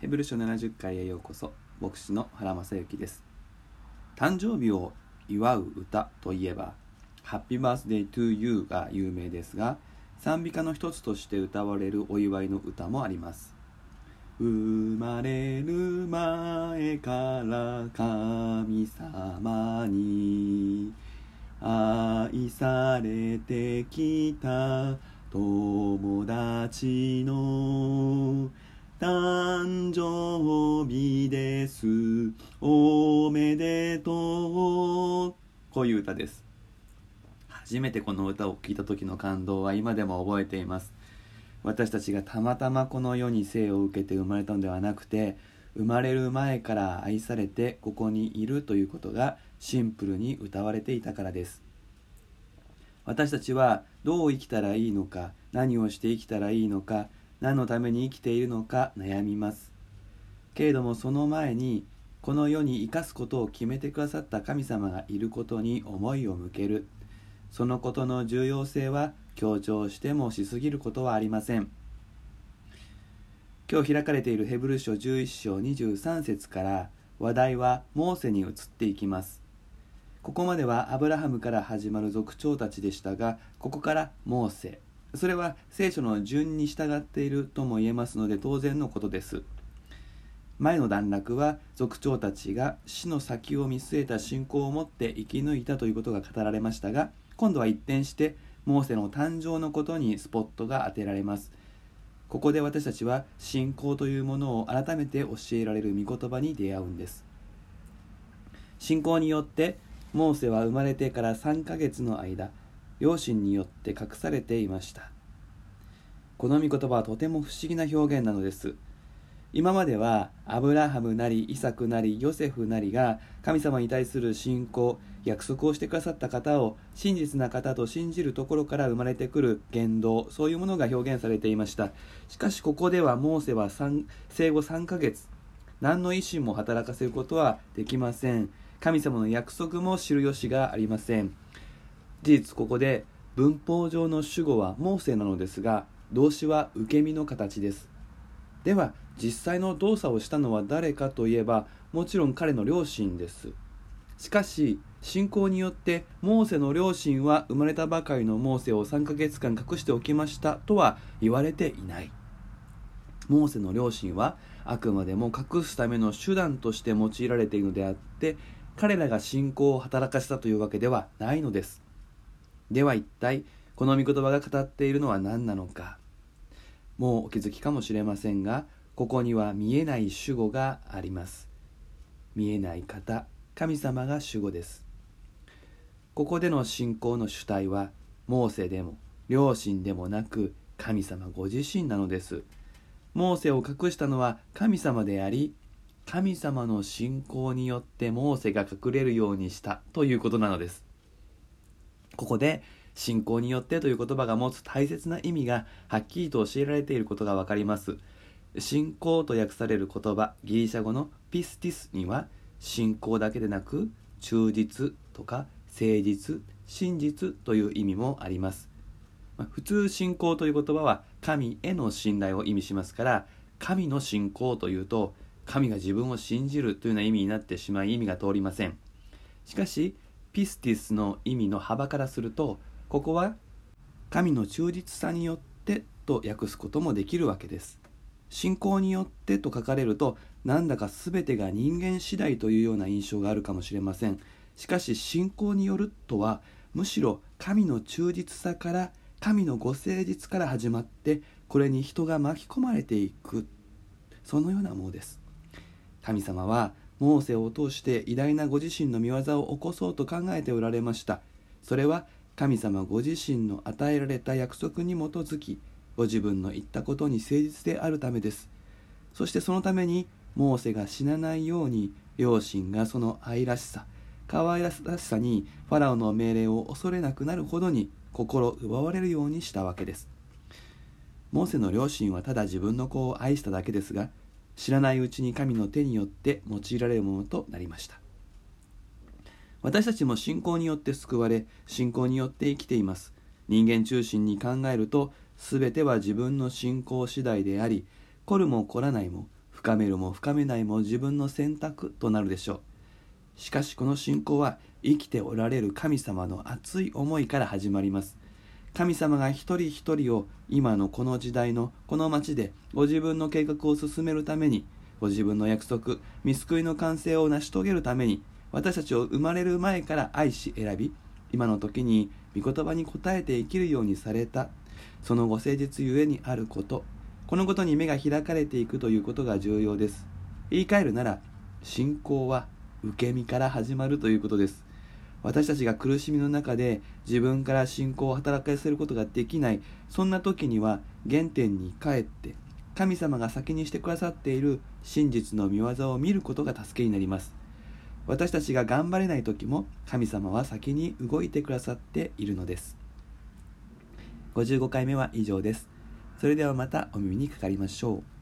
ヘブル書70回へようこそ。牧師の原正幸です。誕生日を祝う歌といえば「ハッピーバースデートゥーユーが有名ですが賛美歌の一つとして歌われるお祝いの歌もあります。生まれる前から神様に愛されてきた友達の誕生日です。おめでとう。こういう歌です。初めてこの歌を聴いた時の感動は今でも覚えています。私たちがたまたまこの世に生を受けて生まれたのではなくて生まれる前から愛されてここにいるということがシンプルに歌われていたからです。私たちはどう生きたらいいのか何をして生きたらいいのか何のために生きているのか悩みます。けれどもその前にこの世に生かすことを決めてくださった神様がいることに思いを向ける。そのことの重要性は強調してもしすぎることはありません。今日開かれているヘブル書11章23節から話題はモーセに移っていきます。ここまではアブラハムから始まる族長たちでしたがここからモーセ。それは聖書の順に従っているとも言えますので当然のことです。前の段落は族長たちが死の先を見据えた信仰を持って生き抜いたということが語られましたが今度は一転してモーセの誕生のことにスポットが当てられます。ここで私たちは信仰というものを改めて教えられる御言葉に出会うんです。信仰によってモーセは生まれてから3ヶ月の間両親によって隠されていました。この御言葉はとても不思議な表現なのです。今まではアブラハムなりイサクなりヨセフなりが神様に対する信仰約束をしてくださった方を真実な方と信じるところから生まれてくる言動そういうものが表現されていました。しかしここではモーセは生後3ヶ月何の意思も働かせることはできません。神様の約束も知る由がありません。事実ここで文法上の主語はモーセなのですが動詞は受け身の形です。では実際の動作をしたのは誰かといえばもちろん彼の両親です。しかし信仰によってモーセの両親は生まれたばかりのモーセを3ヶ月間隠しておきましたとは言われていない。モーセの両親はあくまでも隠すための手段として用いられているのであって彼らが信仰を働かせたというわけではないのです。では一体この御言葉が語っているのは何なのか。もうお気づきかもしれませんがここには見えない主語があります。見えない方神様が主語です。ここでの信仰の主体はモーセでも両親でもなく神様ご自身なのです。モーセを隠したのは神様であり神様の信仰によってモーセが隠れるようにしたということなのです。ここで信仰によってという言葉が持つ大切な意味がはっきりと教えられていることがわかります。信仰と訳される言葉ギリシャ語のピスティスには信仰だけでなく忠実とか誠実真実という意味もあります。普通信仰という言葉は神への信頼を意味しますから神の信仰というと神が自分を信じるというような意味になってしまい意味が通りません。しかしピスティスの意味の幅からするとここは神の忠実さによってと訳すこともできるわけです。信仰によってと書かれるとなんだか全てが人間次第というような印象があるかもしれません。しかし信仰によるとはむしろ神の忠実さから神のご誠実から始まってこれに人が巻き込まれていくそのようなものです。神様はモーセを通して偉大なご自身の御業を起こそうと考えておられました。それは神様ご自身の与えられた約束に基づきご自分の言ったことに誠実であるためです。そしてそのためにモーセが死なないように両親がその愛らしさ可愛らしさにファラオの命令を恐れなくなるほどに心奪われるようにしたわけです。モーセの両親はただ自分の子を愛しただけですが知らないうちに神の手によって用いられるものとなりました。私たちも信仰によって救われ信仰によって生きています。人間中心に考えると全ては自分の信仰次第であり来るも来らないも深めるも深めないも自分の選択となるでしょう。しかしこの信仰は生きておられる神様の熱い思いから始まります。神様が一人一人を今のこの時代のこの町でご自分の計画を進めるためにご自分の約束見救いの完成を成し遂げるために私たちを生まれる前から愛し選び今の時に御言葉に応えて生きるようにされたそのご誠実ゆえにあることこのことに目が開かれていくということが重要です。言い換えるなら信仰は受け身から始まるということです。私たちが苦しみの中で自分から信仰を働かせることができない。そんな時には原点に帰って神様が先にしてくださっている真実の見業を見ることが助けになります。私たちが頑張れない時も神様は先に動いてくださっているのです。55回目は以上です。それではまたお耳にかかりましょう。